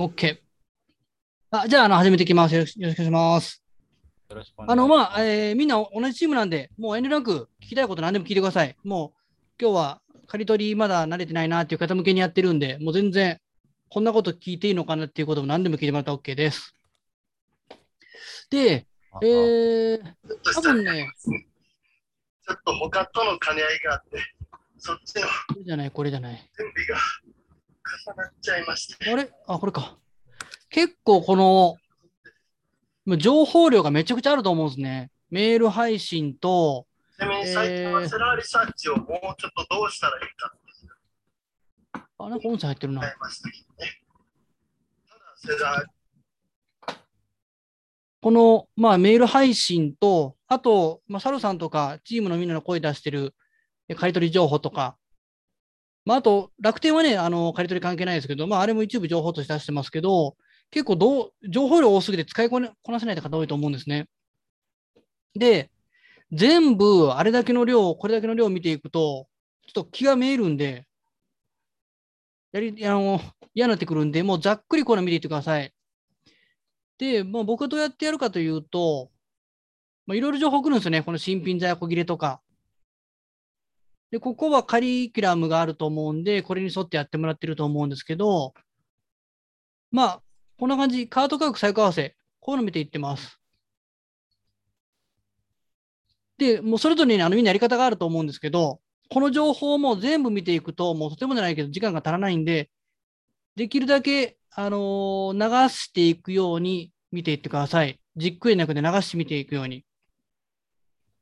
OK。あ、じゃあ、あの、始めていきます。よろしくお願いします。よろしくお願いあの、します。まあ、えーみんな同じチームなんで、もう遠慮なく聞きたいこと何でも聞いてください。もう、今日は、刈り取りまだ慣れてないなっていう方向けにやってるんで、もう全然、こんなこと聞いていいのかなっていうことも何でも聞いてもらったら OK です。で、えー、多分ね、ちょっと他との兼ね合いがあって、そっちのこれじゃない、これじゃない。準備が重なっちゃいまして。あれ？あ、これか。結構この、情報量がめちゃくちゃあると思うんですね。メール配信と、ちなみに最近はセラーリサーチをもうちょっとどうしたらいいか入ってるな。この、まあ、メール配信と、あと、まあ、サルさんとか、チームのみんなの声出してる、え買い取り情報とか、まあ、あと、楽天はね、あの、借り取り関係ないですけど、まあ、あれも一部情報として出してますけど、結構どう、情報量多すぎて使いこなせない方多いと思うんですね。で、全部、あれだけの量、これだけの量を見ていくと、ちょっと気がめいるんで、やり、あの、嫌になってくるんで、もうざっくりこれ見ていってください。で、まあ、僕はどうやってやるかというと、まあ、いろいろ情報来るんですよね。この新品在庫切れとか。で、ここはカリキュラムがあると思うんで、これに沿ってやってもらってると思うんですけど、まあ、こんな感じ、カート価格最高合わせ、こういうの見ていってます。で、もうそれぞれにあのみんなやり方があると思うんですけど、この情報も全部見ていくと、もうとてもじゃないけど、時間が足らないんで、できるだけ、あのー流していくように見ていってください。じっくりなくて流して見ていくように。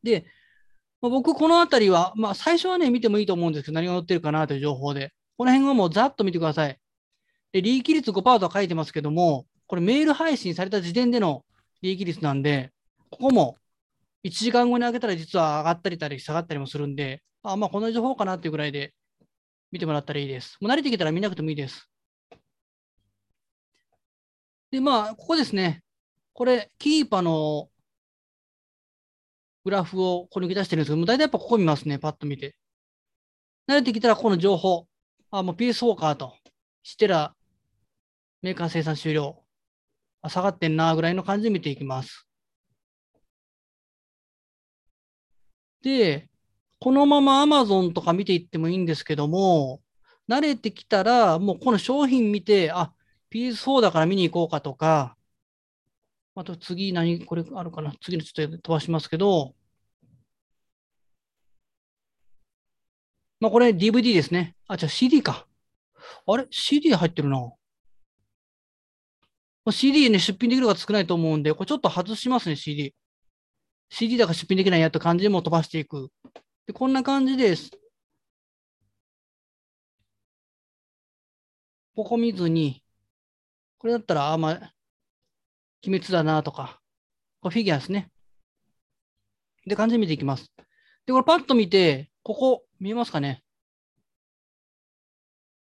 で、まあ僕、このあたりは、まあ、最初はね、見てもいいと思うんですけど、何が載ってるかなという情報で。この辺はもうざっと見てください。で、利益率5%とは書いてますけども、これメール配信された時点での利益率なんで、ここも1時間後に上げたら実は上がったりたり下がったりもするんで、あ、まあ、この情報かなっていうぐらいで見てもらったらいいです。もう慣れてきたら見なくてもいいです。で、まあ、ここですね。これ、キーパーのグラフをここに抜き出してるんですけど、も大体やっぱここ見ますね、パッと見て。慣れてきたら、ここの情報。あ、もう PS4 かと。してら、メーカー生産終了。あ、下がってんな、ぐらいの感じで見ていきます。で、このまま Amazon とか見ていってもいいんですけども、慣れてきたら、もうこの商品見て、あ、PS4 だから見に行こうかとか、あと次何、これあるかな次のちょっと飛ばしますけど、まあこれ DVD ですね。あ、じゃあ CD か。あれ ?CD 入ってるな。まあ CD ね、出品できる方少ないと思うんで、これちょっと外しますね、CD。CD だから出品できないやって感じでもう飛ばしていく。で、こんな感じです。ここ見ずに、これだったら、あ、まあ、鬼滅だなとか、これフィギュアですね。で、感じで見ていきます。で、これパッと見て、ここ、見えますかね？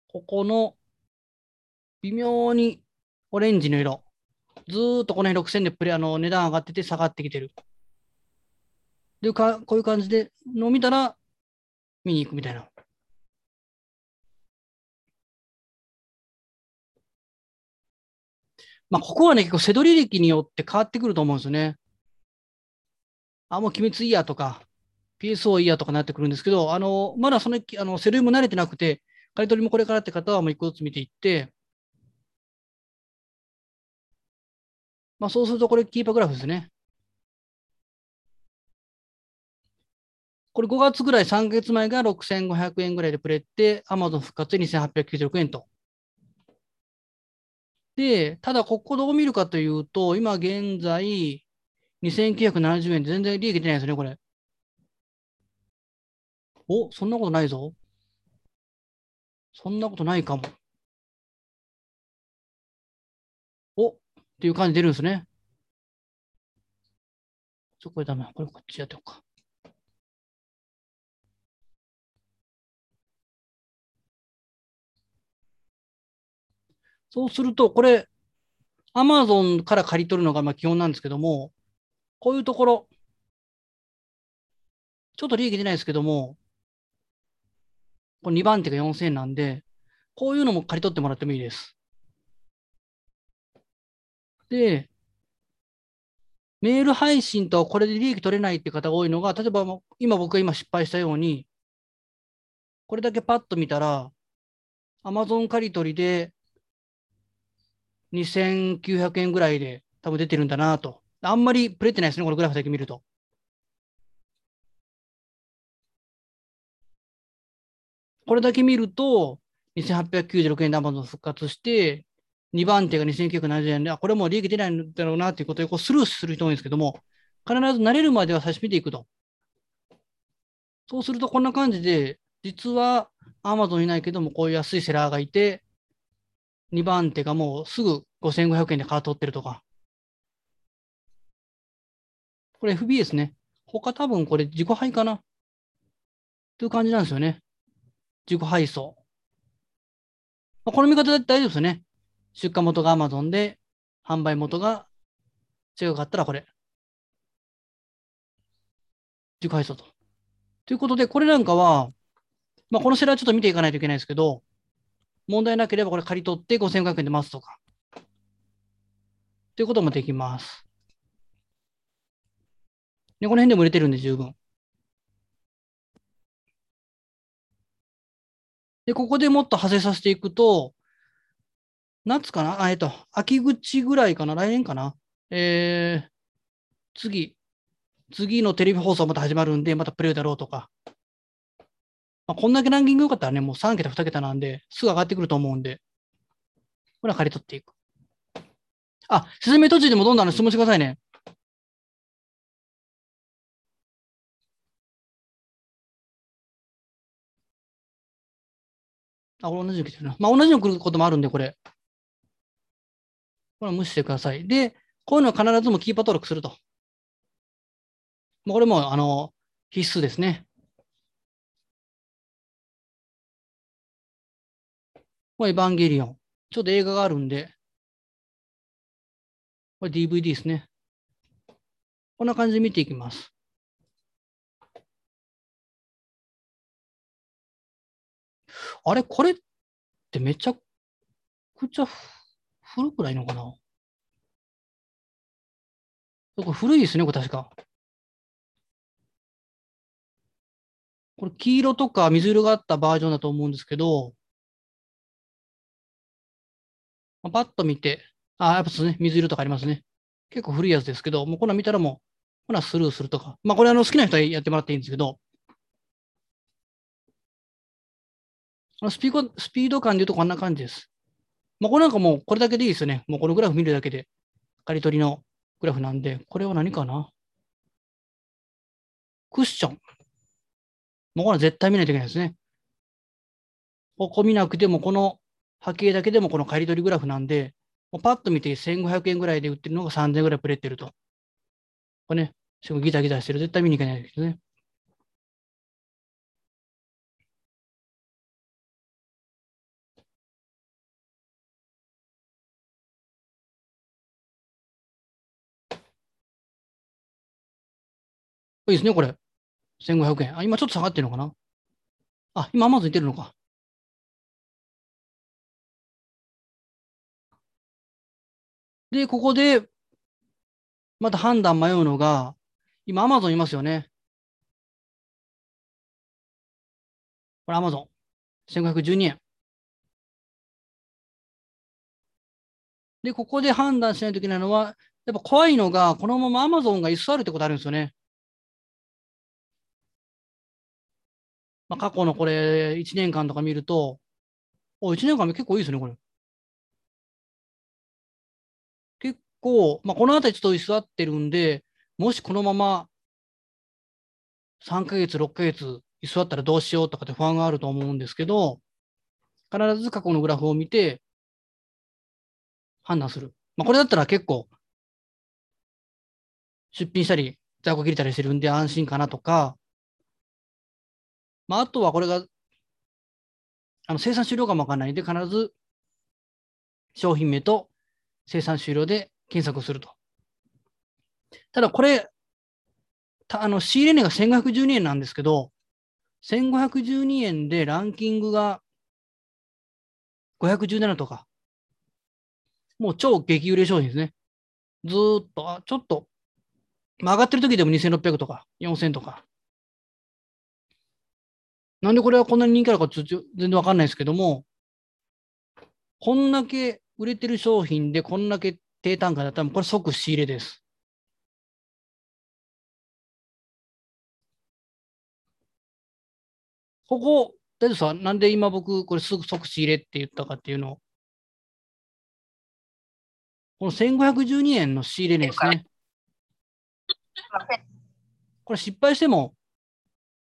ここの、微妙にオレンジの色。ずーっとこの辺6000でプレあの値段上がってて下がってきてる。で、かこういう感じでのを見たら、見に行くみたいな。まあ、ここはね、結構、背取り歴によって変わってくると思うんですよね。あ、もう鬼滅いいやとか、PSO いいやとかなってくるんですけど、あの、まだその、あの、セルも慣れてなくて、刈り取りもこれからって方はもう一個ずつ見ていって、まあ、そうするとこれキーパーグラフですね。これ5月ぐらい、3ヶ月前が6500円ぐらいでプレって、Amazon 復活で2896円と。で、ただここどう見るかというと、今現在2970円で全然利益出ないですね、これ。お、そんなことないぞ。そんなことないかも。おっていう感じ出るんですね。ちょ、これダメ。これこっちやっておくか。そうすると、これ、Amazon から借り取るのがまあ基本なんですけども、こういうところ、ちょっと利益出ないですけども、これ2番手が4000円なんで、こういうのも借り取ってもらってもいいです。で、メール配信とこれで利益取れないって方が多いのが、例えば今僕が今失敗したように、これだけパッと見たら、Amazon 借り取りで2900円ぐらいで多分出てるんだなと。あんまりプレてないですね、このグラフだけ見ると。これだけ見ると、2896円で Amazon 復活して、2番手が2970円で、あ、これもう利益出ないんだろうなっていうことでこうスルーする人多いんですけども、必ず慣れるまでは最初見ていくと。そうするとこんな感じで、実は Amazon いないけども、こういう安いセラーがいて、2番手がもうすぐ5500円でカート取ってるとか。これ FB ですね。他多分これ自己配かなという感じなんですよね。自己配送。まこの見方で大丈夫ですよね。出荷元が Amazon で、販売元が違うかったらこれ。自己配送と。ということで、これなんかは、まあ、このセラーちょっと見ていかないといけないですけど、問題なければこれ借り取って5500円で待つとか。ということもできます。で、この辺でも売れてるんで十分。で、ここでもっと派生させていくと、夏かな？あ、えっと、秋口ぐらいかな？来年かな？えー、次、次のテレビ放送また始まるんで、またプレイだろうとか。まあ、こんだけランキング良かったらね、もう3桁、2桁なんで、すぐ上がってくると思うんで、これは借り取っていく。あ、説明途中でもどんどん質問してくださいね。あ、これ同じの来てるな。まあ、同じの来ることもあるんで、これ。これは無視してください。で、こういうのは必ずもキーパー登録すると。これも、あの、必須ですね。これエヴァンゲリオン。ちょっと映画があるんで、これ DVD ですね。こんな感じで見ていきます。あれこれってめちゃくちゃ古くないのかな？これ古いですね、これ確か。これ黄色とか水色があったバージョンだと思うんですけど、まあ、パッと見て、あ、やっぱそうね、水色とかありますね。結構古いやつですけど、もうこんな見たらもう、ほなスルーするとか。まあこれあの好きな人はやってもらっていいんですけど、スピードスピード感で言うとこんな感じです。まあ、これなんかもうこれだけでいいですよね。もうこのグラフ見るだけで、刈り取りのグラフなんで、これは何かな？クッション。もうこれは絶対見ないといけないですね。ここ見なくても、この波形だけでもこの刈り取りグラフなんで、もうパッと見て1500円ぐらいで売ってるのが3000円ぐらいプレってると。これね、すごいギタギタしてる。絶対見に行かないですね。いいですね、これ。1500円。あ、今ちょっと下がってるのかな？あ、今アマゾンいてるのか。で、ここで、また判断迷うのが、今アマゾンいますよね。これアマゾン。1512円。で、ここで判断しないといけないのは、やっぱ怖いのが、このままアマゾンが居座るってことあるんですよね。まあ、過去のこれ、1年間とか見ると、お、1年間結構いいですね、これ。結構、まあ、この辺りちょっと居座ってるんで、もしこのまま3ヶ月、6ヶ月居座ったらどうしようとかって不安があると思うんですけど、必ず過去のグラフを見て判断する。まあ、これだったら結構出品したり、在庫切れたりしてるんで安心かなとか、まあ、あとはこれが、あの生産終了かもわからないで、必ず商品名と生産終了で検索すると。ただこれ、あの仕入れ値が1512円なんですけど、1512円でランキングが517とか、もう超激売れ商品ですね。ずっと、あ、ちょっと、まあ、上がってる時でも2600とか4000とか。なんでこれはこんなに人気あるか全然わかんないですけども、こんだけ売れてる商品でこんだけ低単価だったら、これ即仕入れです。ここ、大丈夫さん、なんで今僕、これすぐ即仕入れって言ったかっていうのを。この1512円の仕入れ値ですね。これ失敗しても、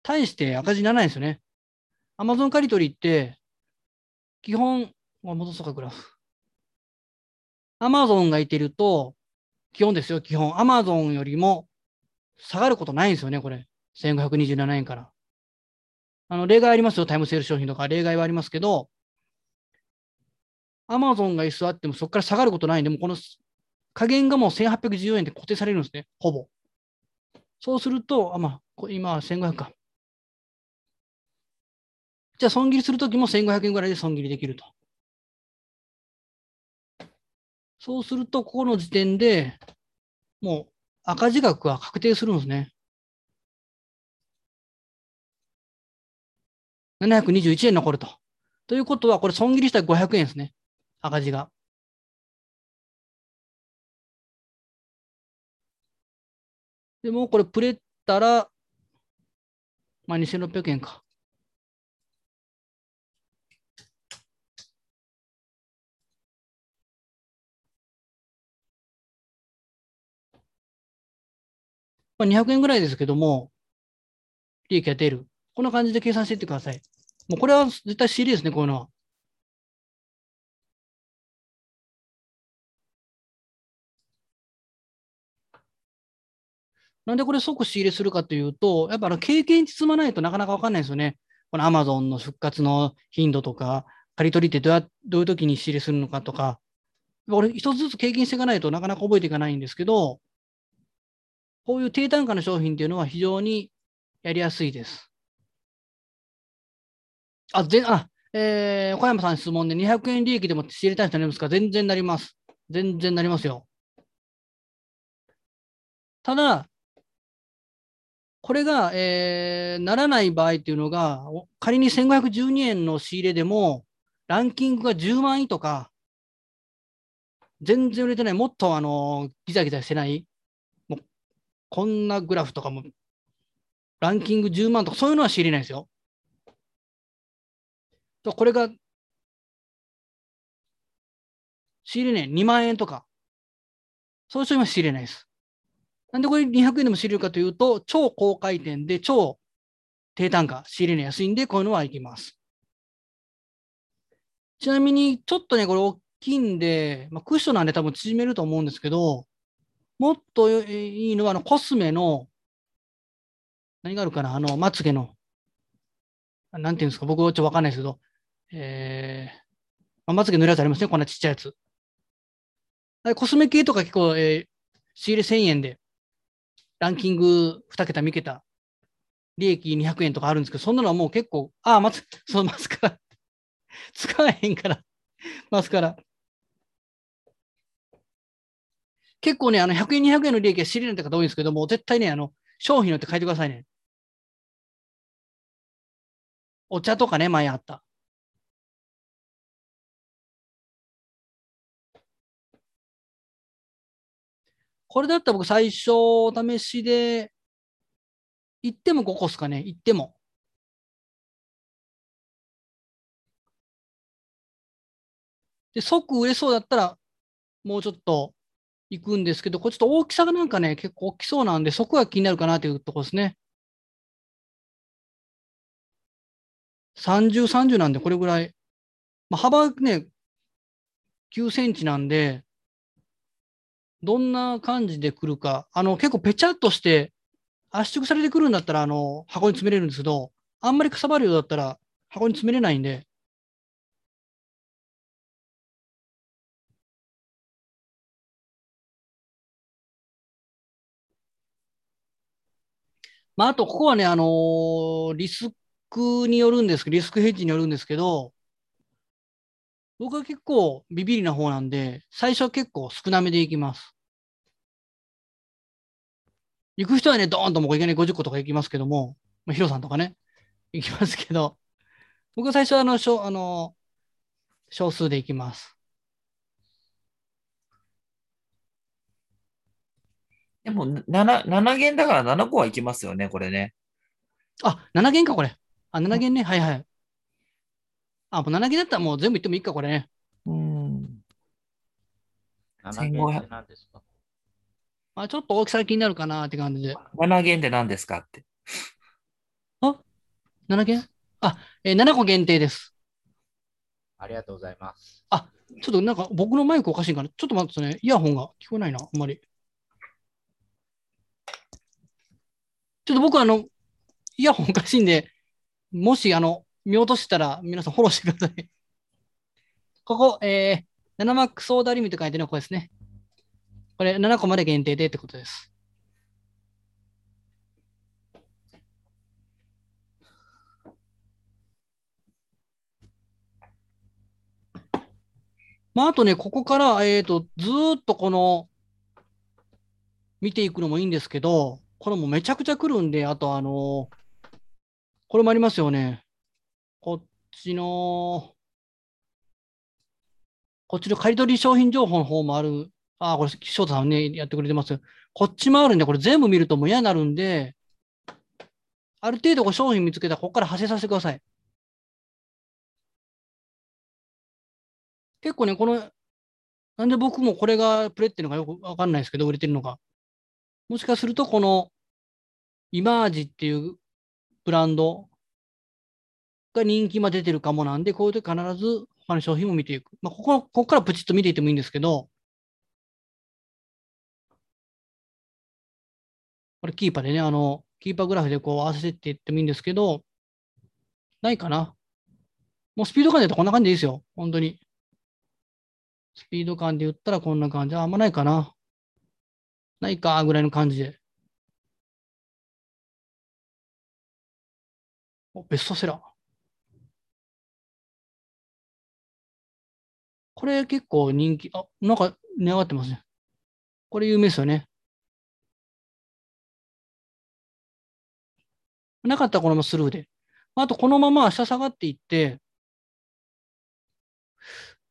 大して赤字にならないんですよね。アマゾン刈り取りって、基本、戻そうか、グラフ。アマゾンがいてると、基本ですよ、基本。アマゾンよりも下がることないんですよね、これ。1527円から。あの、例外ありますよ、タイムセール商品とか、例外はありますけど、アマゾンが居座ってもそこから下がることないんで、もうこの加減がもう1810円で固定されるんですね、ほぼ。そうすると、あ、まあ、今は1500か。じゃあ、損切りするときも1500円ぐらいで損切りできると。そうすると、ここの時点でもう赤字額は確定するんですね。721円残ると。ということは、これ損切りしたら500円ですね。赤字が。でも、これプレったら、まあ、2600円か。まあ、200円ぐらいですけども、利益が出る。こんな感じで計算していってください。もうこれは絶対仕入れですね、こういうのは。なんでこれ即仕入れするかというと、やっぱあの経験に積まないとなかなかわかんないですよね。この Amazon の復活の頻度とか、借り取りってどうやどういう時に仕入れするのかとか、これ一つずつ経験していかないとなかなか覚えていかないんですけど、こういう低単価の商品っていうのは非常にやりやすいです。あ、ぜあ、えー、小山さん質問で200円利益でも仕入れたい人になりますか？全然なります。全然なりますよ。ただ、これが、えー、ならない場合っていうのが、仮に1512円の仕入れでも、ランキングが10万位とか、全然売れてない、もっとあのギザギザしてない、こんなグラフとかも、ランキング10万とか、そういうのは仕入れないですよ。とこれが、仕入れね、2万円とか、そういう人には仕入れないです。なんでこれ200円でも仕入れるかというと、超高回転で超低単価、仕入れの安いんで、こういうのはいきます。ちなみに、ちょっとね、これ大きいんで、まあ、クッションなんで多分縮めると思うんですけど、もっといいのは、あの、コスメの、何があるかな、あの、まつげの、なんていうんですか、僕はちょっとわかんないですけど、えー、まあ、まつげ塗るやつありますね、こんなちっちゃいやつ。コスメ系とか結構、えー、仕入れ1000円で、ランキング2桁、3桁、利益200円とかあるんですけど、そんなのはもう結構、ああ、まつ、そのマスカラ、使わへんから、マスカラ。結構ね、あの、100円、200円の利益は知りないって方多いんですけども、絶対ね、あの、商品によって書いてくださいね。お茶とかね、前あった。これだったら僕最初お試しで、行っても5個っすかね、行っても。で、即売れそうだったら、もうちょっと行くんですけど、これちょっと大きさがなんかね、結構大きそうなんで、そこが気になるかなというところですね。30、30なんで、これぐらい。まあ、幅ね、9センチなんで、どんな感じで来るか。あの、結構ぺちゃっとして圧縮されてくるんだったら、あの、箱に詰めれるんですけど、あんまりかさばるようだったら箱に詰めれないんで、まあ、あと、ここはね、あのー、リスクによるんですけど、リスクヘッジによるんですけど、僕は結構ビビりな方なんで、最初は結構少なめでいきます。行く人はね、ドーンともういきない50個とか行きますけども、まあ、ヒロさんとかね、行きますけど、僕は最初はあの、あの少数で行きます。でも、7、7弦だから7個はいきますよね、これね。あ、7弦か、これ。あ、7弦ね。はいはい。あ、もう7弦だったらもう全部行ってもいいか、これね。うん。7件って何ですか？あ、ちょっと大きさが気になるかなって感じで。7弦って何ですかって。7弦？あ、えー7個限定です。ありがとうございます。ちょっとなんか僕のマイクおかしいかな？ちょっと待ってね。イヤホンが聞こえないな、あんまり。ちょっと僕あの、イヤホンおかしいんで、もしあの、見落としたら皆さんフォローしてください。ここ、えー、7マックソーダリミット書いてるのここですね。これ7個まで限定でってことです。まあ、あとね、ここから、えっ、と、ずっとこの、見ていくのもいいんですけど、これもめちゃくちゃ来るんで、あとあのこれもありますよね。こっちの、こっちの刈り取り商品情報の方もある。ああ、これ、翔太さんね、やってくれてます。こっちもあるんで、これ全部見るともう嫌になるんで、ある程度こう商品見つけたら、ここから派生させてください。結構ね、この、なんで僕もこれがプレっていうのがよくわかんないですけど、売れてるのが。もしかすると、この、イマージっていうブランドが人気が出てるかもなんで、こういう時必ず他の商品も見ていく。まあ、ここ、ここからプチッと見ていってもいいんですけど、これキーパーでね、あの、キーパーグラフでこう合わせてっていってもいいんですけど、ないかな。もうスピード感で言うとこんな感じでいいですよ。本当に。スピード感で言ったらこんな感じ。あんまないかな。ないか、ぐらいの感じで。お、ベストセラー。これ結構人気。あ、なんか値上がってますね。これ有名ですよね。なかったらこのままスルーで。あと、このまま下下がっていって、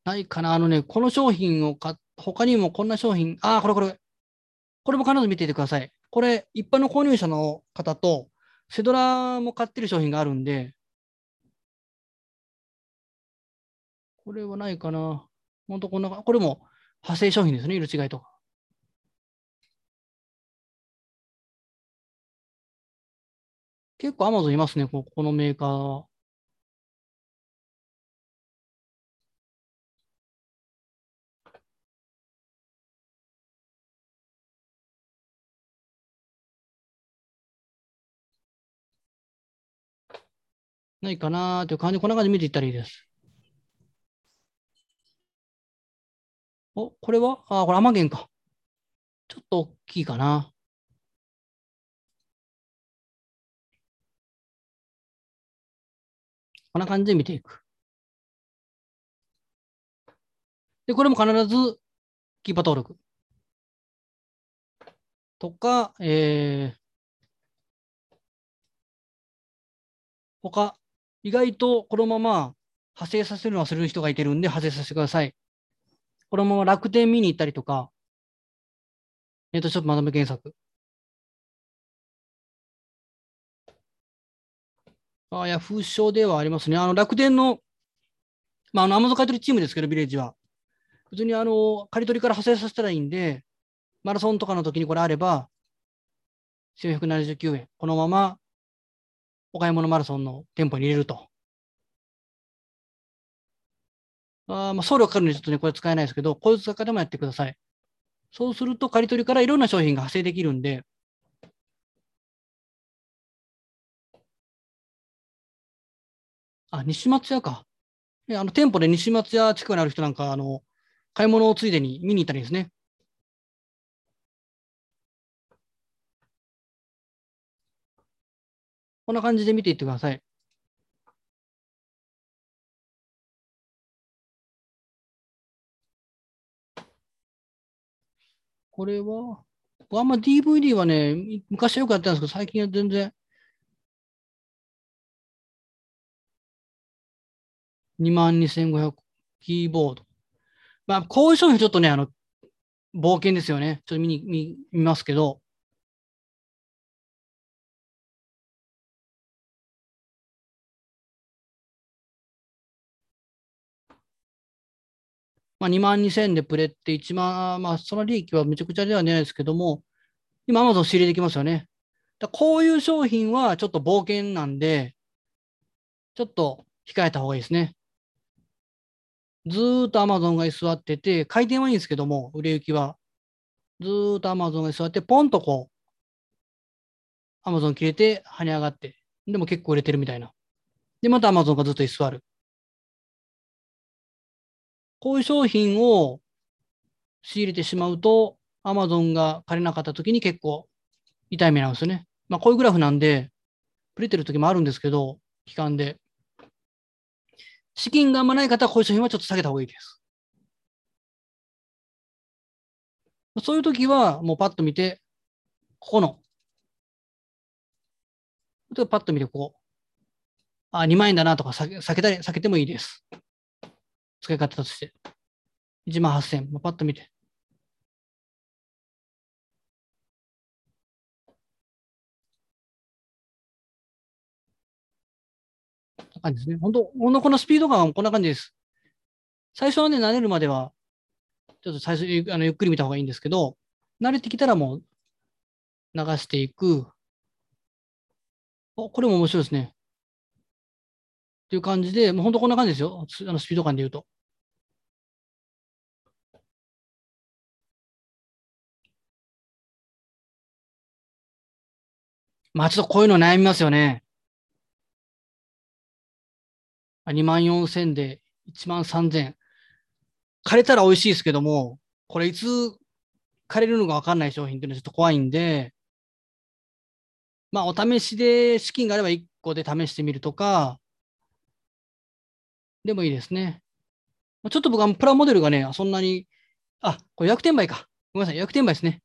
ないかな。あのね、この商品を買、他にもこんな商品、ああ、これこれ。これも必ず見ていてください。これ、一般の購入者の方と、セドラも買ってる商品があるんで、これはないかな。ほんとこんな、これも派生商品ですね、色違いとか。結構 Amazon いますね、ここのメーカーは。ないかなーっていう感じ、こんな感じで見ていったらいいです。お、これは？あ、これアマゲンか。ちょっと大きいかな。こんな感じで見ていく。で、これも必ずキーパー登録。とか、えー、他、意外とこのまま派生させるの忘れる人がいてるんで派生させてください。このまま楽天見に行ったりとか、ネットショップまとめ検索。あ、ヤフーショーではありますね。あの、楽天の、まあ、あの、アマゾン買取チームですけど、ビレッジは。普通にあの、借り取りから派生させたらいいんで、マラソンとかの時にこれあれば、1479円。このまま、お買い物マラソンの店舗に入れると。あまあ送料かかるんでちょっとね、これ使えないですけど、こういう使い方もやってください。そうすると、借り取りからいろんな商品が派生できるんで、あ、西松屋か。あの店舗で西松屋近くにある人なんか、あの、買い物をついでに見に行ったらいいですね。こんな感じで見ていってください。これは、僕あんま DVD はね、昔はよくやってたんですけど、最近は全然。22,500キーボード。まあ、こういう商品ちょっとね、あの、冒険ですよね。ちょっと見に、見、見ますけど。まあ、2万2000でプレって1万、まあ、その利益はめちゃくちゃではないですけども、今、アマゾン仕入れできますよね。だこういう商品はちょっと冒険なんで、ちょっと控えた方がいいですね。ずーっとアマゾンが居座ってて、回転はいいんですけども、売れ行きは。ずーっとアマゾンが居座って、ポンとこう、アマゾン切れて跳ね上がって、でも結構売れてるみたいな。で、またアマゾンがずっと居座る。こういう商品を仕入れてしまうと、アマゾンが借りなかった時に結構痛い目なんですよね。まあこういうグラフなんで、プレてる時もあるんですけど、期間で。資金があんまない方はこういう商品はちょっと下げた方がいいです。そういう時はもうパッと見て、ここの、パッと見てこう、あ、2万円だなとか避けたり、避けてもいいです。使い方として。1万8000、パッと見て。感じですね。本当、ほんのこのスピード感はこんな感じです。最初はね、慣れるまでは、ちょっと最初、あのゆっくり見た方がいいんですけど、慣れてきたらもう流していく。お、これも面白いですね。っていう感じで、もう本当こんな感じですよ。あのスピード感で言うと。まあちょっとこういうの悩みますよね。2万4000で1万3000。枯れたら美味しいですけども、これいつ枯れるのかわかんない商品っていうのはちょっと怖いんで、まあお試しで資金があれば1個で試してみるとか、でもいいですね。ちょっと僕はプラモデルがね、そんなに、あ、これ予約転売か。ごめんなさい、予約転売ですね。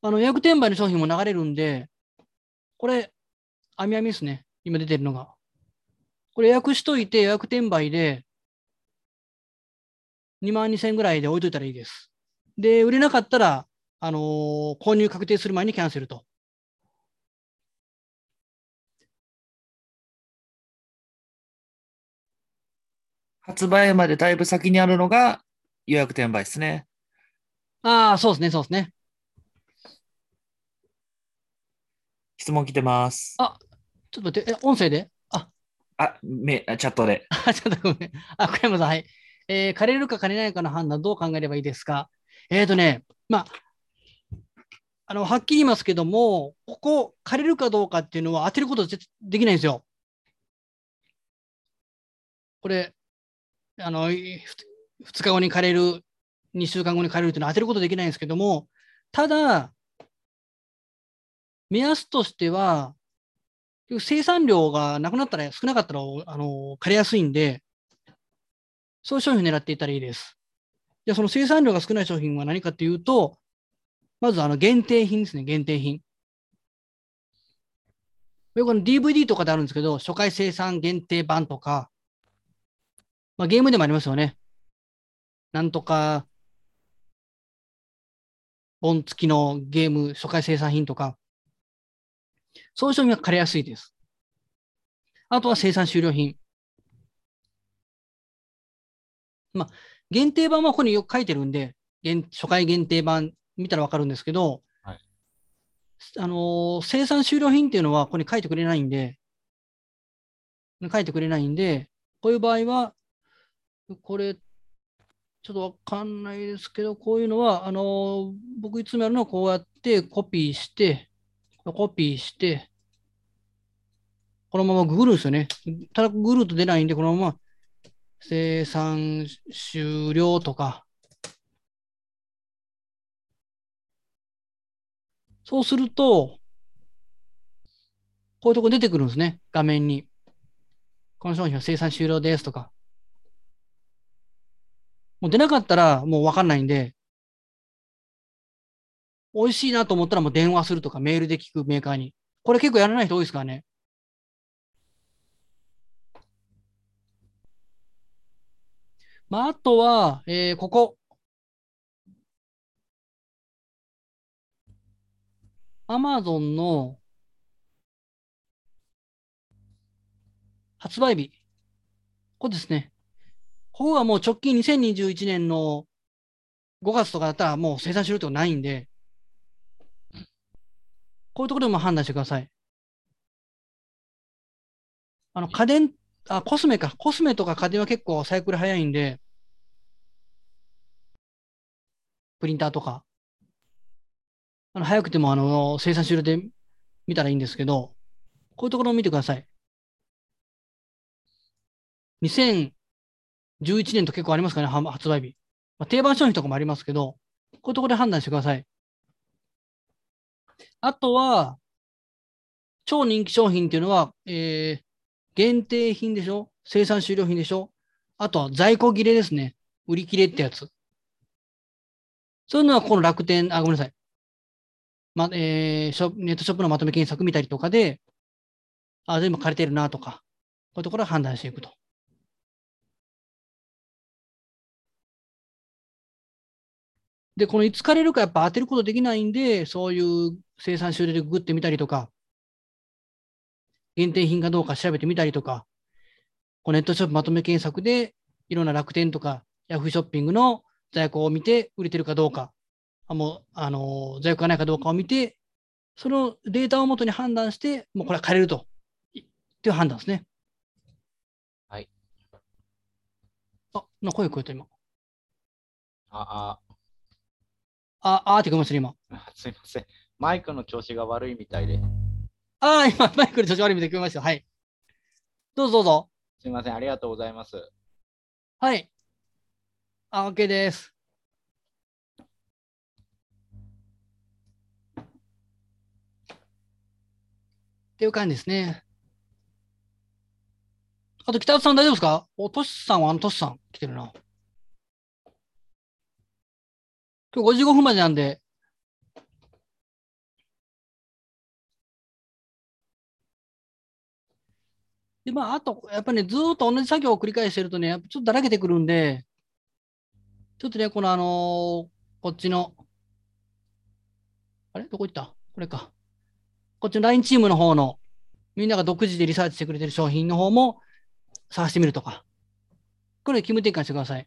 あの予約転売の商品も流れるんで、これ、あみあみですね。今出てるのが。これ予約しといて予約転売で2万2000円ぐらいで置いといたらいいです。で、売れなかったら、あのー、購入確定する前にキャンセルと。発売までだいぶ先にあるのが予約転売ですね。ああ、そうですね、そうですね。質問来てます。あ、ちょっと待って、え、音声で？あ、あ、め、チャットで。あ、ちょっとごめん。あ、小山さん、はい。えー、借りるか借りないかの判断、どう考えればいいですか？えっ、ー、とね、まあ、あの、はっきり言いますけども、ここ、借りるかどうかっていうのは当てることできないんですよ。これ、あの、2日後に借りる、2週間後に借りるっていうのは当てることできないんですけども、ただ、目安としては、生産量がなくなったら少なかったら、あの、借りやすいんで、そういう商品を狙っていたらいいです。じゃあ、その生産量が少ない商品は何かというと、まずあの限定品ですね、限定品。よくの DVD とかであるんですけど、初回生産限定版とか、まあ、ゲームでもありますよね。なんとか、本付きのゲーム初回生産品とか、そういう商品は借りやすいです。あとは生産終了品。まあ、限定版はここによく書いてるんで、初回限定版見たらわかるんですけど、はい、あのー、生産終了品っていうのはここに書いてくれないんで、書いてくれないんで、こういう場合は、これ、ちょっとわかんないですけど、こういうのは、あの、僕いつもやるのはこうやってコピーして、コピーして、このままググるんですよね。ただググると出ないんで、このまま生産終了とか、そうすると、こういうとこ出てくるんですね、画面に。この商品は生産終了ですとか。もう出なかったらもうわかんないんで、美味しいなと思ったらもう電話するとかメールで聞くメーカーに。これ結構やらない人多いですからね。まあ、あとは、えーここ。アマゾンの発売日。ここですね。ここはもう直近2021年の5月とかだったらもう生産終了ってことないんで、こういうところでも判断してください。あの、家電、あ、コスメか。コスメとか家電は結構サイクル早いんで、プリンターとか。あの、早くてもあの、生産終了で見たらいいんですけど、こういうところを見てください。11年と結構ありますかね、発売日。まあ、定番商品とかもありますけど、こういうところで判断してください。あとは、超人気商品っていうのは、えー、限定品でしょ？生産終了品でしょ？あとは在庫切れですね。売り切れってやつ。そういうのはこの楽天、あ、ごめんなさい。ま、えー、ショネットショップのまとめ検索見たりとかで、あ、全部借りてるなとか、こういうところは判断していくと。で、このいつ借りるかやっぱ当てることできないんで、そういう生産終了でググってみたりとか、限定品かどうか調べてみたりとか、こうネットショップまとめ検索で、いろんな楽天とかヤフーショッピングの在庫を見て、売れてるかどうか、あもう、あの、在庫がないかどうかを見て、そのデータをもとに判断して、もうこれは借りると。っていう判断ですね。はい。あ、な声聞こえた今。あ、あ、あーって聞こえましたね今。あ、すいません。マイクの調子が悪いみたいで。ああ、今、マイクで調子悪いみたいに聞こえました。はい。どうぞどうぞ。すいません。ありがとうございます。はい。あ、OK です。っていう感じですね。あと、北田さん大丈夫ですか？お、トシさんはあのトシさん来てるな。今日55分までなんで、で、まあ、あと、やっぱりね、ずっと同じ作業を繰り返してるとね、やっぱちょっとだらけてくるんで、ちょっとね、このあのーこっちの、あれ？どこ行った？これか。こっちの LINE チームの方の、みんなが独自でリサーチしてくれてる商品の方も探してみるとか。これ、気分転換してください。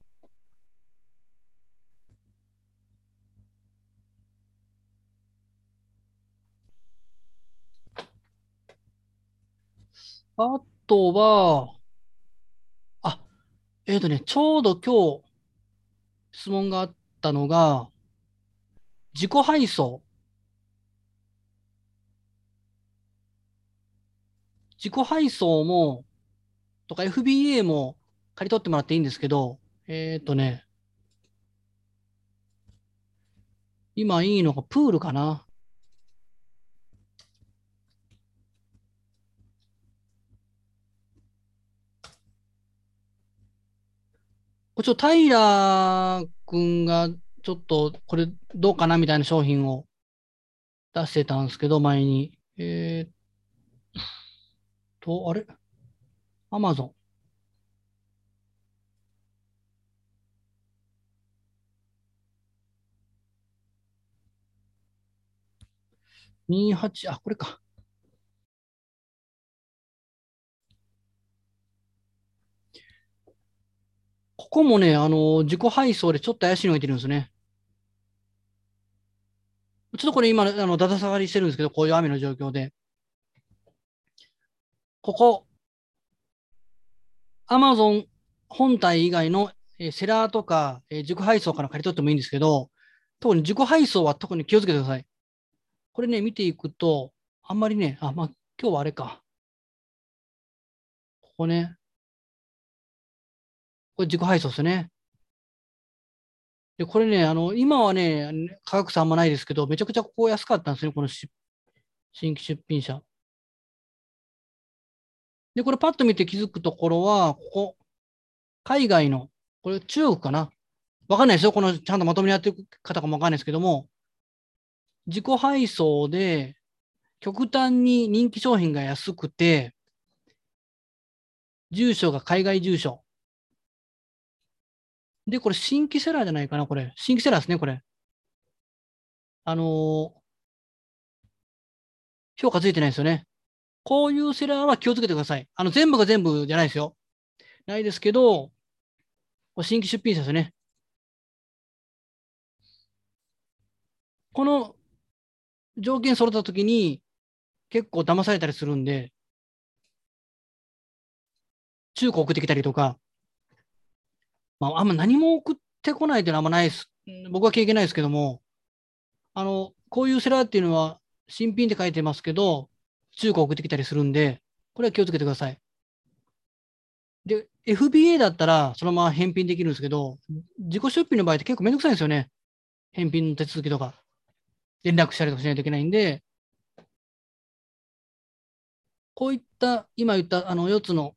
あとは、あ、えっ、とね、ちょうど今日質問があったのが、自己配送。自己配送も、とか FBA も借り取ってもらっていいんですけど、えっ、とね、今いいのがプールかな。ちょっと平君がちょっとこれどうかなみたいな商品を出してたんですけど、前に。えーっと、あれ？アマゾン。28、あ、これか。ここもね、あの、自己配送でちょっと怪しいのがいてるんですね。ちょっとこれ今、あの、だだ下がりしてるんですけど、こういう雨の状況で。ここ、Amazon 本体以外の、えセラーとか、え自己配送から借り取ってもいいんですけど、特に自己配送は特に気をつけてください。これね、見ていくと、あんまりね、あ、まあ、今日はあれか。ここね。これ自己配送ですね。で、これね、あの、今はね、価格差あんまないですけど、めちゃくちゃここ安かったんですね、このし新規出品者。で、これパッと見て気づくところは、ここ、海外の、これ中国かな？わかんないですよ。このちゃんとまとめにやってる方かもわかんないですけども、自己配送で極端に人気商品が安くて、住所が海外住所。で、これ新規セラーじゃないかな、これ。新規セラーですね、これ。あのー評価ついてないですよね。こういうセラーは気をつけてください。あの、全部が全部じゃないですよ。ないですけど、これ新規出品者ですね。この条件揃ったときに結構騙されたりするんで、中古送ってきたりとか、まあ、あんま何も送ってこないっていうのはあんまないです。うん僕は経験ないですけども、あの、こういうセラーっていうのは新品って書いてますけど、中古送ってきたりするんで、これは気をつけてください。で、FBA だったらそのまま返品できるんですけど、自己出品の場合って結構めんどくさいんですよね。返品の手続きとか。連絡したりとかしないといけないんで、こういった、今言ったあの4つの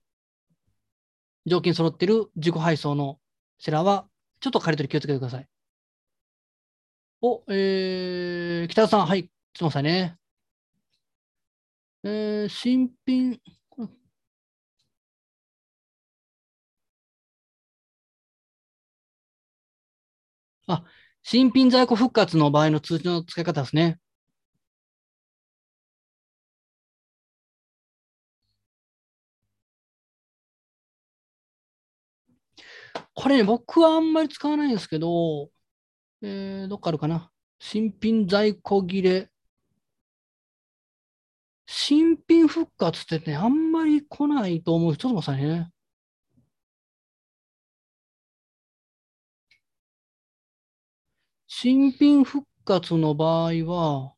条件揃ってる自己配送のセラーは、ちょっと借り取り気をつけてください。お、えー、北田さん、はい、すみませんね。えー、新品、あ、新品在庫復活の場合の通知の使い方ですね。これね、僕はあんまり使わないんですけど、えー、どっかあるかな？新品在庫切れ。新品復活ってね、あんまり来ないと思う。ちょっと待ってくださいね。新品復活の場合は、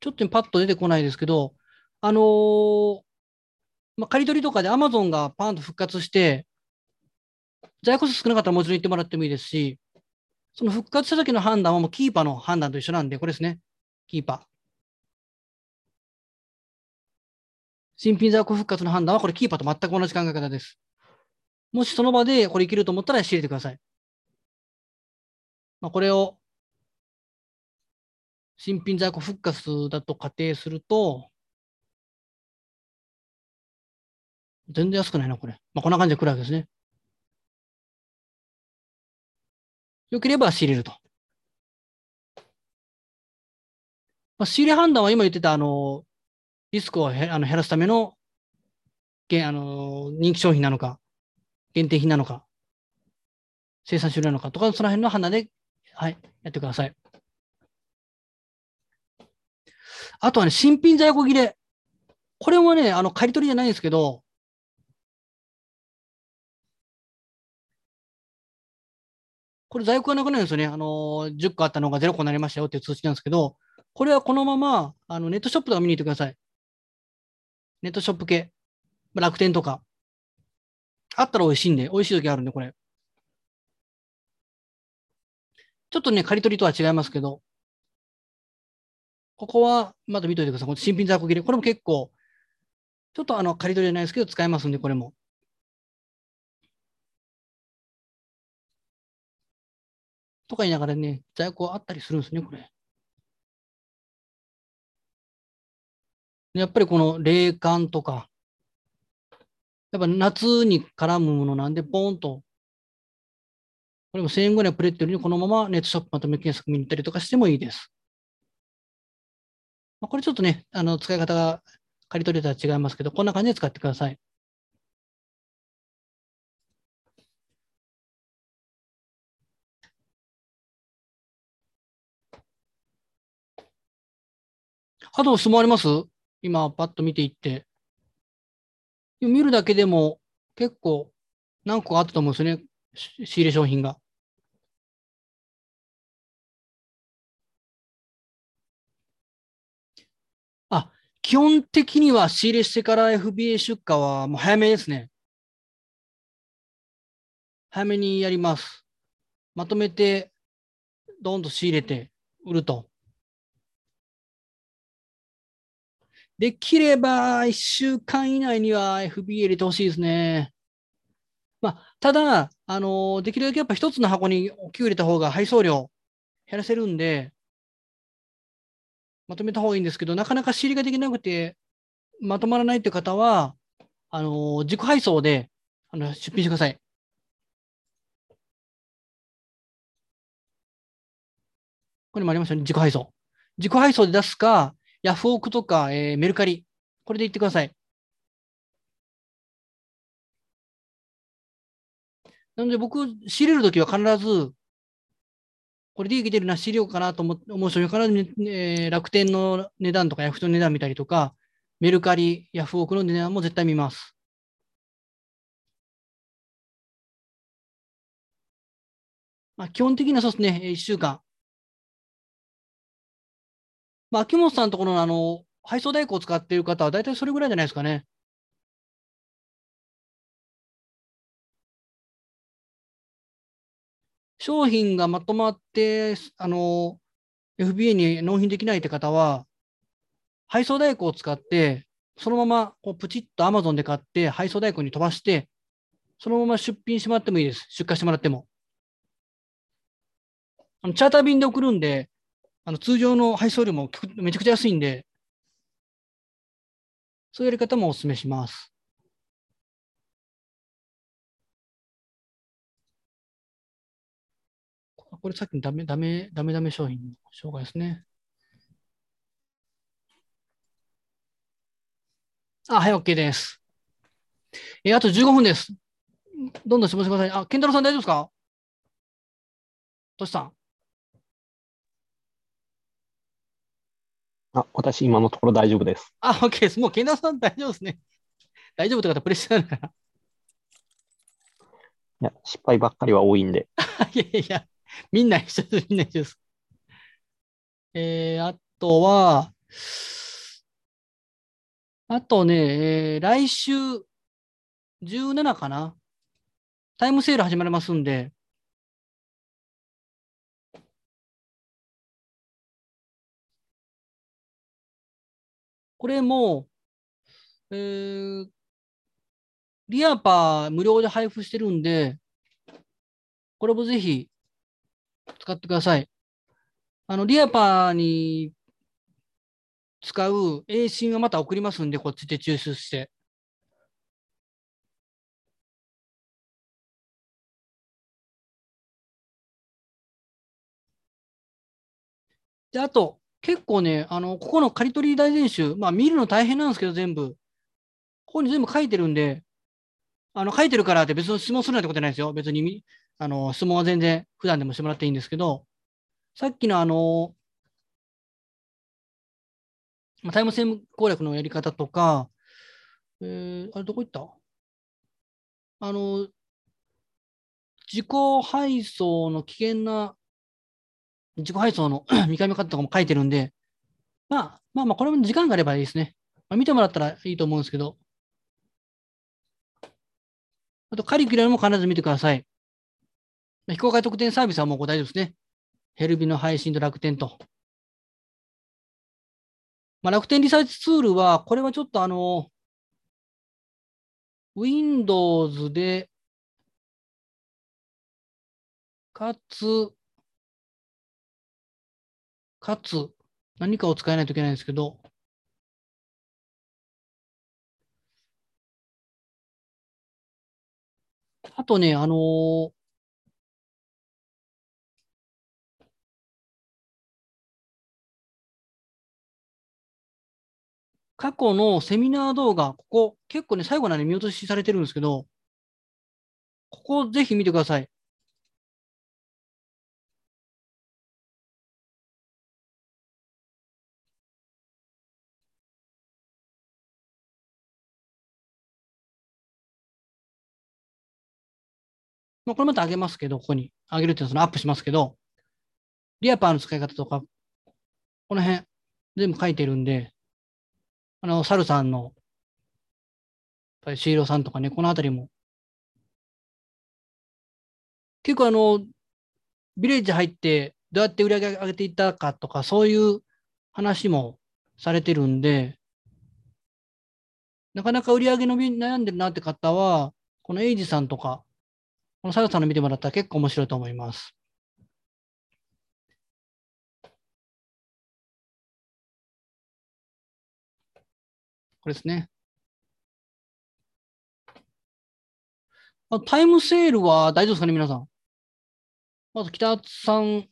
ちょっとパッと出てこないですけど、あのーまあ、借り取りとかで Amazon がパンと復活して、在庫数少なかったらもちろん言ってもらってもいいですし、その復活した時の判断はもうキーパーの判断と一緒なんで、これですね。キーパー。新品在庫復活の判断はこれキーパーと全く同じ考え方です。もしその場でこれいけると思ったら仕入れてください。まあ、これを新品在庫復活だと仮定すると、全然安くないな、これ。まあ、こんな感じで来るわけですね。よければ仕入れると。まあ、仕入れ判断は今言ってた、あの、リスクをあの減らすための、げあの、人気商品なのか、限定品なのか、生産終了なのかとか、その辺の判断で、はい、やってください。あとはね、新品在庫切れ。これはね、あの、借り取りじゃないんですけど、これ在庫がなくなるんですよね。あの、10個あったのが0個になりましたよっていう通知なんですけど、これはこのまま、あの、ネットショップとか見に行ってください。ネットショップ系。まあ楽天とか。あったら美味しいんで、美味しい時あるんで、これ。ちょっとね、借り取りとは違いますけど、ここはまだ見といてください。この新品在庫切れ。これも結構、ちょっとあの、借り取りじゃないですけど、使えますんで、これも。とか言いながらね、在庫あったりするんですね、これ。やっぱりこの冷感とか、やっぱ夏に絡むものなんで、ポーンと、これも1000円ぐらいプレットよりこのままネットショップまとめ検索見に行ったりとかしてもいいです。これちょっとね、あの使い方が借り取りとは違いますけど、こんな感じで使ってください。あと質問あります？今、パッと見ていって。見るだけでも結構何個あったと思うんですね。仕入れ商品が。あ、基本的には仕入れしてから FBA 出荷はもう早めですね。早めにやります。まとめて、どんと仕入れて売ると。できれば1週間以内には FBA 入れてほしいですね。まあ、ただ、あのできるだけやっぱ一つの箱に大きく入れた方が配送量減らせるんで、まとめた方がいいんですけど、なかなか仕入れができなくて、まとまらないって方は、あの自己配送であの出品してください。これもありますよね、自己配送。自己配送で出すか、ヤフオクとか、えーメルカリ、これで言ってください。なので僕、仕入れるときは必ず、これ利益出るな、仕入れようかなと思思う人に必ず、ねえー楽天の値段とかヤフトの値段見たりとか、メルカリ、ヤフオクの値段も絶対見ます。まあ、基本的にはそうですね、1週間。まあ、秋元さんのところのあの配送代行を使っている方は、大体それぐらいじゃないですかね。商品がまとまって、あの、FBA に納品できないって方は、配送代行を使って、そのままこうプチッと Amazon で買って、配送代行に飛ばして、そのまま出品してもらってもいいです。出荷してもらっても。あのチャーター便で送るんで、あの通常の配送料もめちゃくちゃ安いんで、そういうやり方もお勧めします。これさっきのダメ、ダメ、ダメダメ商品の紹介ですね。あ、はい、OK です。えあと15分です。どんどん質問してください。あ、健太郎さん大丈夫ですか？トシさん。あ、私、今のところ大丈夫です。あ、OK です。もう健太郎さん大丈夫ですね。大丈夫って方プレッシャーあるから。いや、失敗ばっかりは多いんで。い やいやいや、みんな一緒です、みんな一緒です。えー、あとは、あとね、えー来週17かなタイムセール始まりますんで、これも、えーリアパー無料で配布してるんで、これもぜひ使ってください。あの、リアパーに使う A 信はまた送りますんで、こっちで抽出して。で、あと、結構ね、あの、ここの刈り取り大全集、まあ見るの大変なんですけど、全部。ここに全部書いてるんで、あの、書いてるからって別に質問するなんてことないですよ。別に、あの、質問は全然普段でもしてもらっていいんですけど、さっきのあの、タイムセール攻略のやり方とか、えー、あれどこ行った？あの、自己配送の危険な、自己配送の 見極め方とかも書いてるんで、まあ、まあまあ、これも時間があればいいですね。まあ、見てもらったらいいと思うんですけど、あと、カリキュラムも必ず見てください。まあ非公開特典サービスはもうこれ大丈夫ですね。ヘルビの配信と楽天と。まあ、楽天リサーチツールは、これはちょっとあの、Windows で、かつ、かつ、何かを使えないといけないんですけど、あとね、あのー過去のセミナー動画、ここ、結構ね、最後まで見落としされてるんですけど、ここぜひ見てください。まあ、これまた上げますけど、ここに上げるっていうのはそのアップしますけど、リアパーの使い方とか、この辺、全部書いてるんで、あの、サルさんの、やっぱりシーロさんとかね、このあたりも、結構あの、ビレッジ入って、どうやって売り上げ上げていったかとか、そういう話もされてるんで、なかなか売り上げ伸び悩んでるなって方は、このエイジさんとか、このサヨさんの見てもらったら結構面白いと思います。これですね。タイムセールは大丈夫ですかね、皆さん。まず北津さん、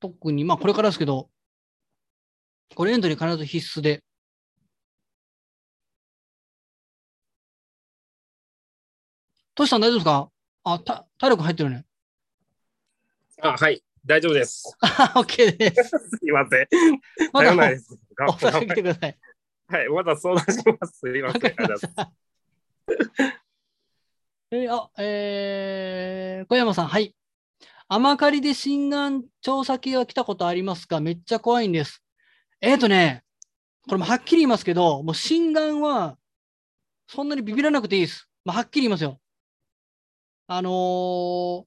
特に、まあこれからですけど、これエントリー必ず必須で。トシさん大丈夫ですか？あ、た体力入ってるね。あ、はい。大丈夫です。あ、OK です。すいません。まだ頼ないです。頑お張先来てください。はい。まだ相談します。すいません。えーあ、えー小山さん、はい。甘借りで心眼調査機が来たことありますか？めっちゃ怖いんです。えっ、ー、とね、これもはっきり言いますけど、もう心眼はそんなにビビらなくていいです。まあ、はっきり言いますよ。あのー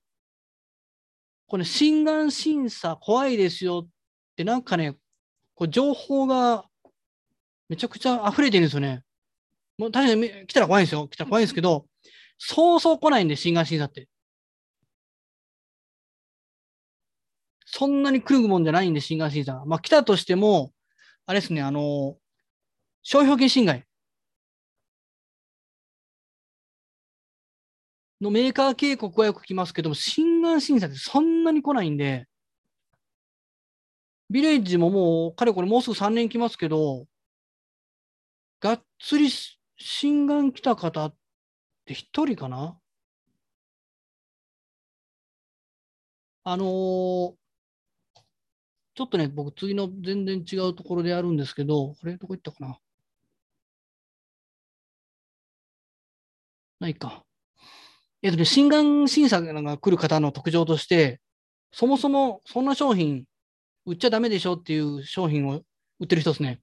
これ、心眼審査怖いですよってなんかね、こう情報がめちゃくちゃ溢れてるんですよね。もう確かに来たら怖いんですよ。来たら怖いんですけど、そうそう来ないんで、心眼審査って。そんなに来るもんじゃないんで、心眼審査。まあ来たとしても、あれですね、あの、商標権侵害のメーカー警告はよく来ますけども、心眼審査ってそんなに来ないんで、ビレッジももう、かれこれもうすぐ3年来ますけど、がっつり心眼来た方って一人かな？あのーちょっとね、僕次の全然違うところでやるんですけど、これ？どこ行ったかな？ないか。えっとね、心眼審査が来る方の特徴として、そもそもそんな商品売っちゃダメでしょっていう商品を売ってる人ですね。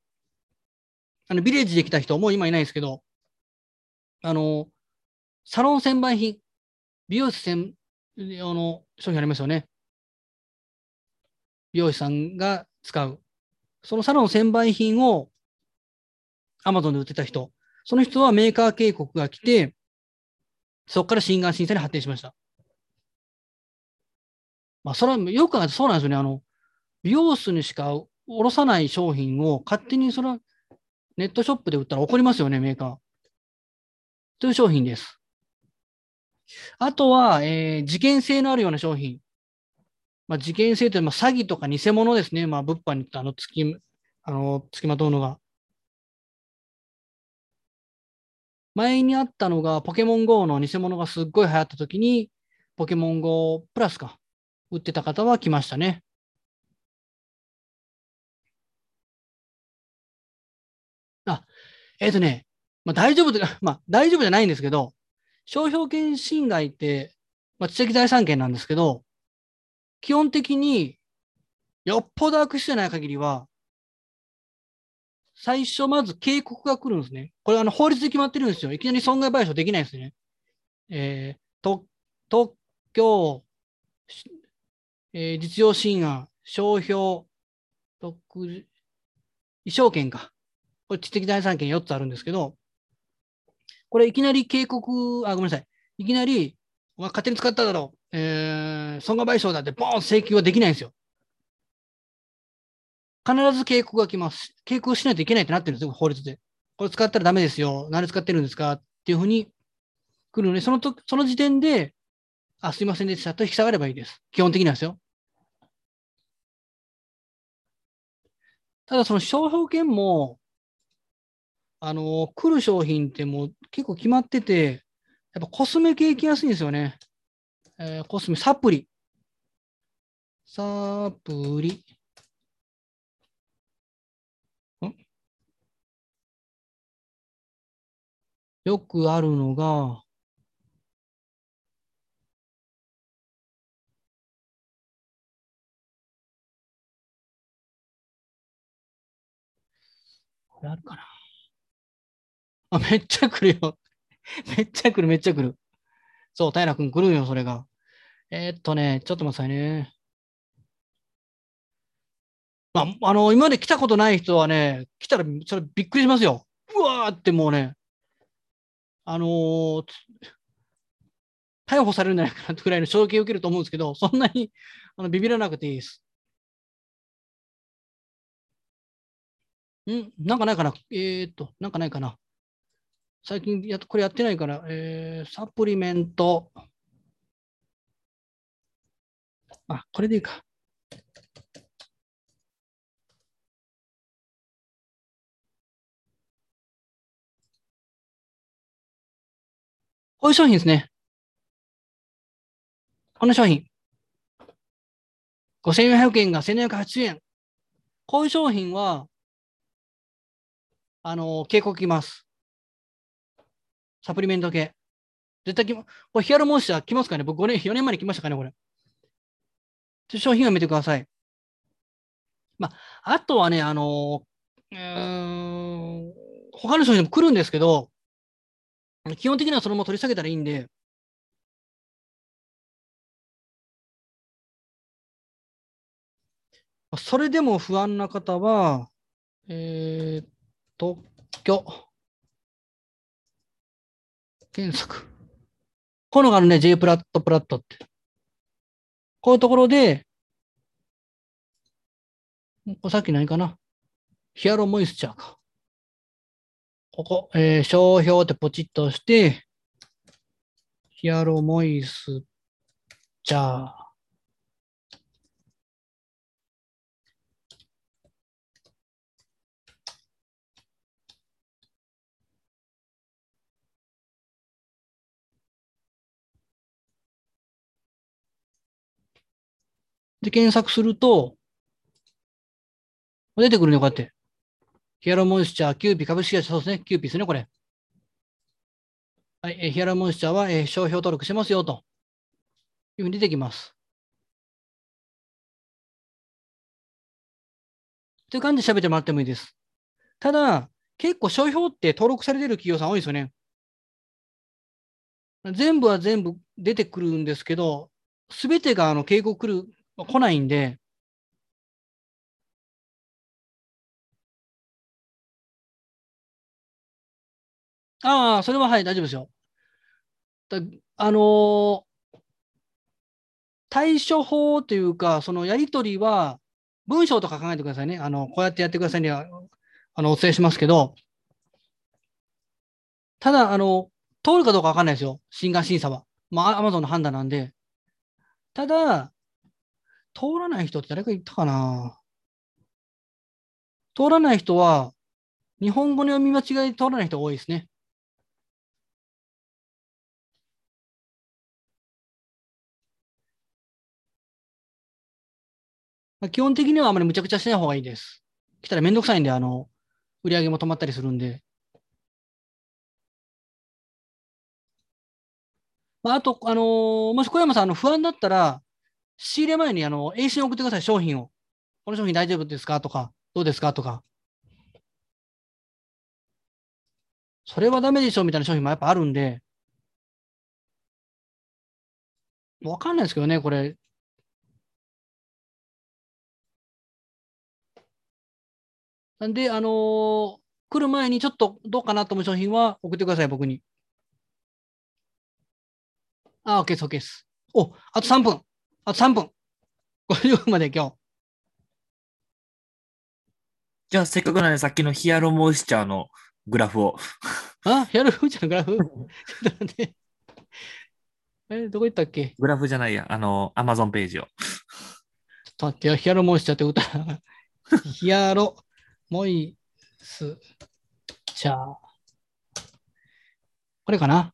あの、ビレッジで来た人、もう今いないですけど、あの、サロン専売品、美容師専用の商品ありますよね。美容師さんが使う。そのサロン専売品を Amazon で売ってた人、その人はメーカー警告が来て、そこから心眼審査に発展しました。まあ、それはよくそうなんですよね。あの、美容室にしか卸さない商品を勝手にそれはネットショップで売ったら怒りますよね、メーカー。という商品です。あとは、えー事件性のあるような商品。まあ、事件性というのは詐欺とか偽物ですね。まあ、物販にあの、つき、あの、つきまとうのが。前にあったのが、ポケモン GO の偽物がすっごい流行った時に、ポケモン GO プラスか、売ってた方は来ましたね。あ、えっ、とね、まあ大丈夫で、まあ大丈夫じゃないんですけど、商標権侵害って、まあ知的財産権なんですけど、基本的によっぽど悪質じゃない限りは、最初まず警告が来るんですね。これあの法律で決まってるんですよ。いきなり損害賠償できないんですね。えー、特許、えー実用新案、商標、特、衣装権か。これ知的財産権4つあるんですけど、これいきなり警告、あ、ごめんなさい。いきなり、お前勝手に使っただろう。えー、損害賠償だってボーン請求はできないんですよ。必ず警告が来ます。警告しないといけないってなってるんですよ、法律で。これ使ったらダメですよ。何使ってるんですか？っていうふうに来るので、そのとその時点で、あ、すいませんでしたと引き下がればいいです。基本的にはですよ。ただその商標権も、あの、来る商品ってもう結構決まってて、やっぱコスメ系行きやすいんですよね。えーコスメ、サプリ。サプリ。んよくあるのが、これあるかな？あ、めっちゃ来るよ。めっちゃ来る、めっちゃ来る。そう、平くん来るよ、それが。えーっとね、ちょっと待ってくださいね。まあ、あの、今まで来たことない人はね、来たらそれびっくりしますよ。うわーってもうね、あのー逮捕されるんじゃないかなぐらいの衝撃を受けると思うんですけど、そんなにあのビビらなくていいです。んなんかないかなえー、っと、なんかないかな最近やこれやってないから、えー、サプリメント。あ、これでいいか。こういう商品ですね。この商品。5400円が1780円。こういう商品は、あの、警告きます。サプリメント系。絶対きま、これヒアルモンスター来ますかね？僕5年、4年前に来ましたかねこれ。ちょ商品を見てください。まあ、あとはね、あの、うーん、他の商品も来るんですけど、基本的にはそのまま取り下げたらいいんで、それでも不安な方は、えー、特許検索。こういうのがあるね、J プラットプラットって。こういうところで、これさっき何かなヒアロモイスチャーか。ここ、えー商標ってポチッと押して、ヒアロモイスチャー。で、検索すると、出てくるね、こうやって。ヒアロモイスチャー、キューピー株式会社、そうですね、キューピーですね、これ。はい、えヒアロモイスチャーは、えー商標登録しますよ、というふうに出てきます。という感じで喋ってもらってもいいです。ただ、結構商標って登録されてる企業さん多いですよね。全部は全部出てくるんですけど、すべてがあの警告来る、来ないんで、ああ、それははい、大丈夫ですよ。だあのー対処法というか、そのやりとりは、文章とか考えてくださいね。あの、こうやってやってくださいね。ああの、お伝えしますけど、ただ、あの、通るかどうかわかんないですよ。新眼審査は。まあ、アマゾンの判断なんで。ただ、通らない人って誰か言ったかな通らない人は、日本語の読み間違いで通らない人が多いですね。まあ基本的にはあまり無茶苦茶しない方がいいです。来たらめんどくさいんで、あの、売り上げも止まったりするんで。まあ、あと、あのーもし小山さん、あの、不安だったら、仕入れ前に、あの、英信送ってください、商品を。この商品大丈夫ですか？とか、どうですか？とか。それはダメでしょうみたいな商品もやっぱあるんで、わかんないですけどね、これ。で、あのー来る前にちょっとどうかなと思う商品は送ってください、僕に。あ、OK です、OK です。お、あと3分。あと3分。50分まで今日。じゃあ、せっかくなので、さっきのヒアロモイスチャーのグラフを。あ、ヒアルフーチャーのグラフ？ちょっと待って。え、どこ行ったっけ？ちグラフじゃないや、あの、アマゾンページを。ょっと待ってよ。ヒアロモイスチャーって歌。ヒアロモイスチャー。これかな？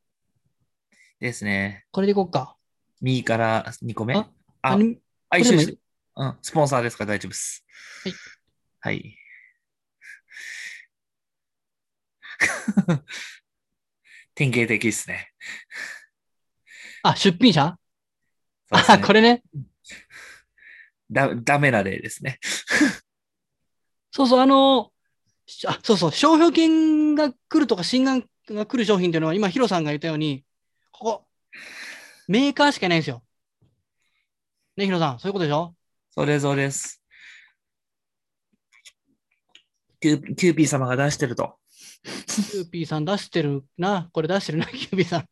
ですね。これでいこうか。右から2個目？あ？あ、一緒です。うん、スポンサーですか？ら大丈夫です。はい。はい。典型的ですね。あ、出品者？ねこれね。だ、ダメな例ですね。そうそう、あの、しあ、そうそう、商標権が来るとか、真贋が来る商品っていうのは、今、ヒロさんが言ったように、ここ、メーカーしかいないんですよ。ね、ヒロさん、そういうことでしょ？それぞれです。キューキューピー様が出してると。キューピーさん出してるな。これ出してるな、キューピーさん。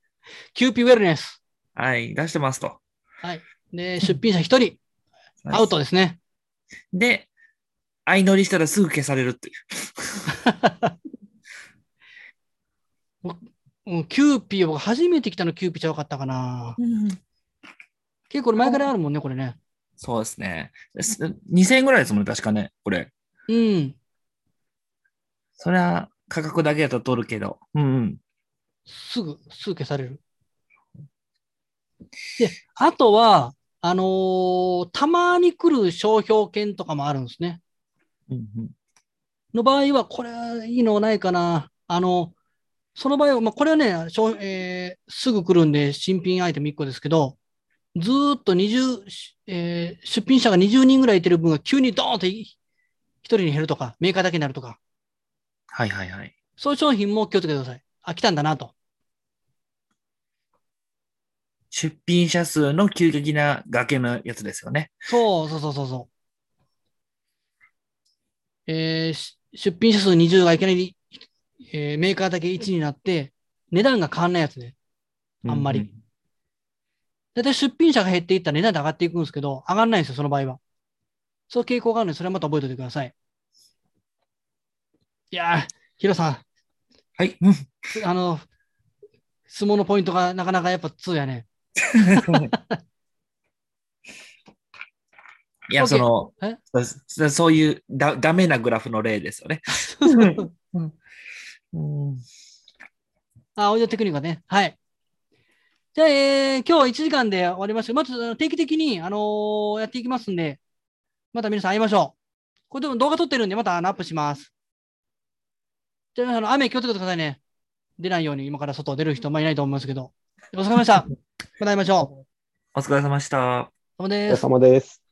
キューピーウェルネス。はい、出してますと。で、出品者1人、アウトですね。で、相乗りしたらすぐ消されるっていう。うんキューピー、僕初めて来たのキューピーちゃうかったかな。結構これ前からあるもんね、これね。そうですね。です2000円ぐらいですもんね、確かね、これ。うん。それは価格だけだと取るけど。うんうん。すぐ、すぐ消される。で、あとは、あのーたまに来る商標権とかもあるんですね。うんうんの場合は、これはいいのないかな。あの、その場合は、まあ、これはね、商えーすぐ来るんで新品アイテム1個ですけど、ずーっと20、えー出品者が20人ぐらいいてる分が急にドーンと1人に減るとか、メーカーだけになるとか、はいはいはい。そういう商品も気をつけてください。あ、来たんだなと。出品者数の急激な崖のやつですよね。そうそうそうそうそう。えーし出品者数20がいきなり、えーメーカーだけ1になって、値段が変わんないやつね。あんまりううだいたい出品者が減っていったら値段で上がっていくんですけど、上がんないんですよ、その場合は。そういう傾向があるので、それはまた覚えておいてください。いやー、ヒロさん、はい。うんあの、相撲のポイントがなかなかやっぱ2やね。いや、そのえ、そそういうだダメなグラフの例ですよね。うんあ、オーディオテクニックがね。はい。じゃあ、えー今日は1時間で終わりました。まず、定期的に、あのーやっていきますんで、また皆さん会いましょう。これでも動画撮ってるんで、またアップします。じゃあ、あの雨気をつけてくださいね。出ないように今から外出る人、まあいないと思いますけど。お疲れ様でした。また会いましょう。お疲れ様でした。お疲れ。様です。